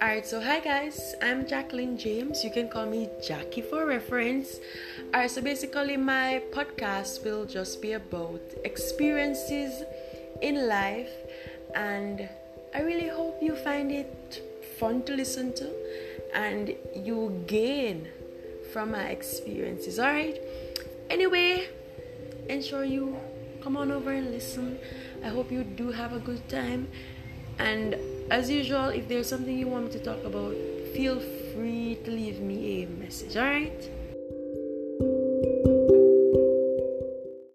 Alright, so hi guys, I'm Jacqueline James. You can call me Jackie for reference. Alright, so basically, my podcast will just be about experiences in life, and I really hope you find it fun to listen to and you gain from my experiences. Alright, anyway, ensure you come on over and listen. I hope you do have a good time and as usual, if there's something you want me to talk about, feel free to leave me a message, alright?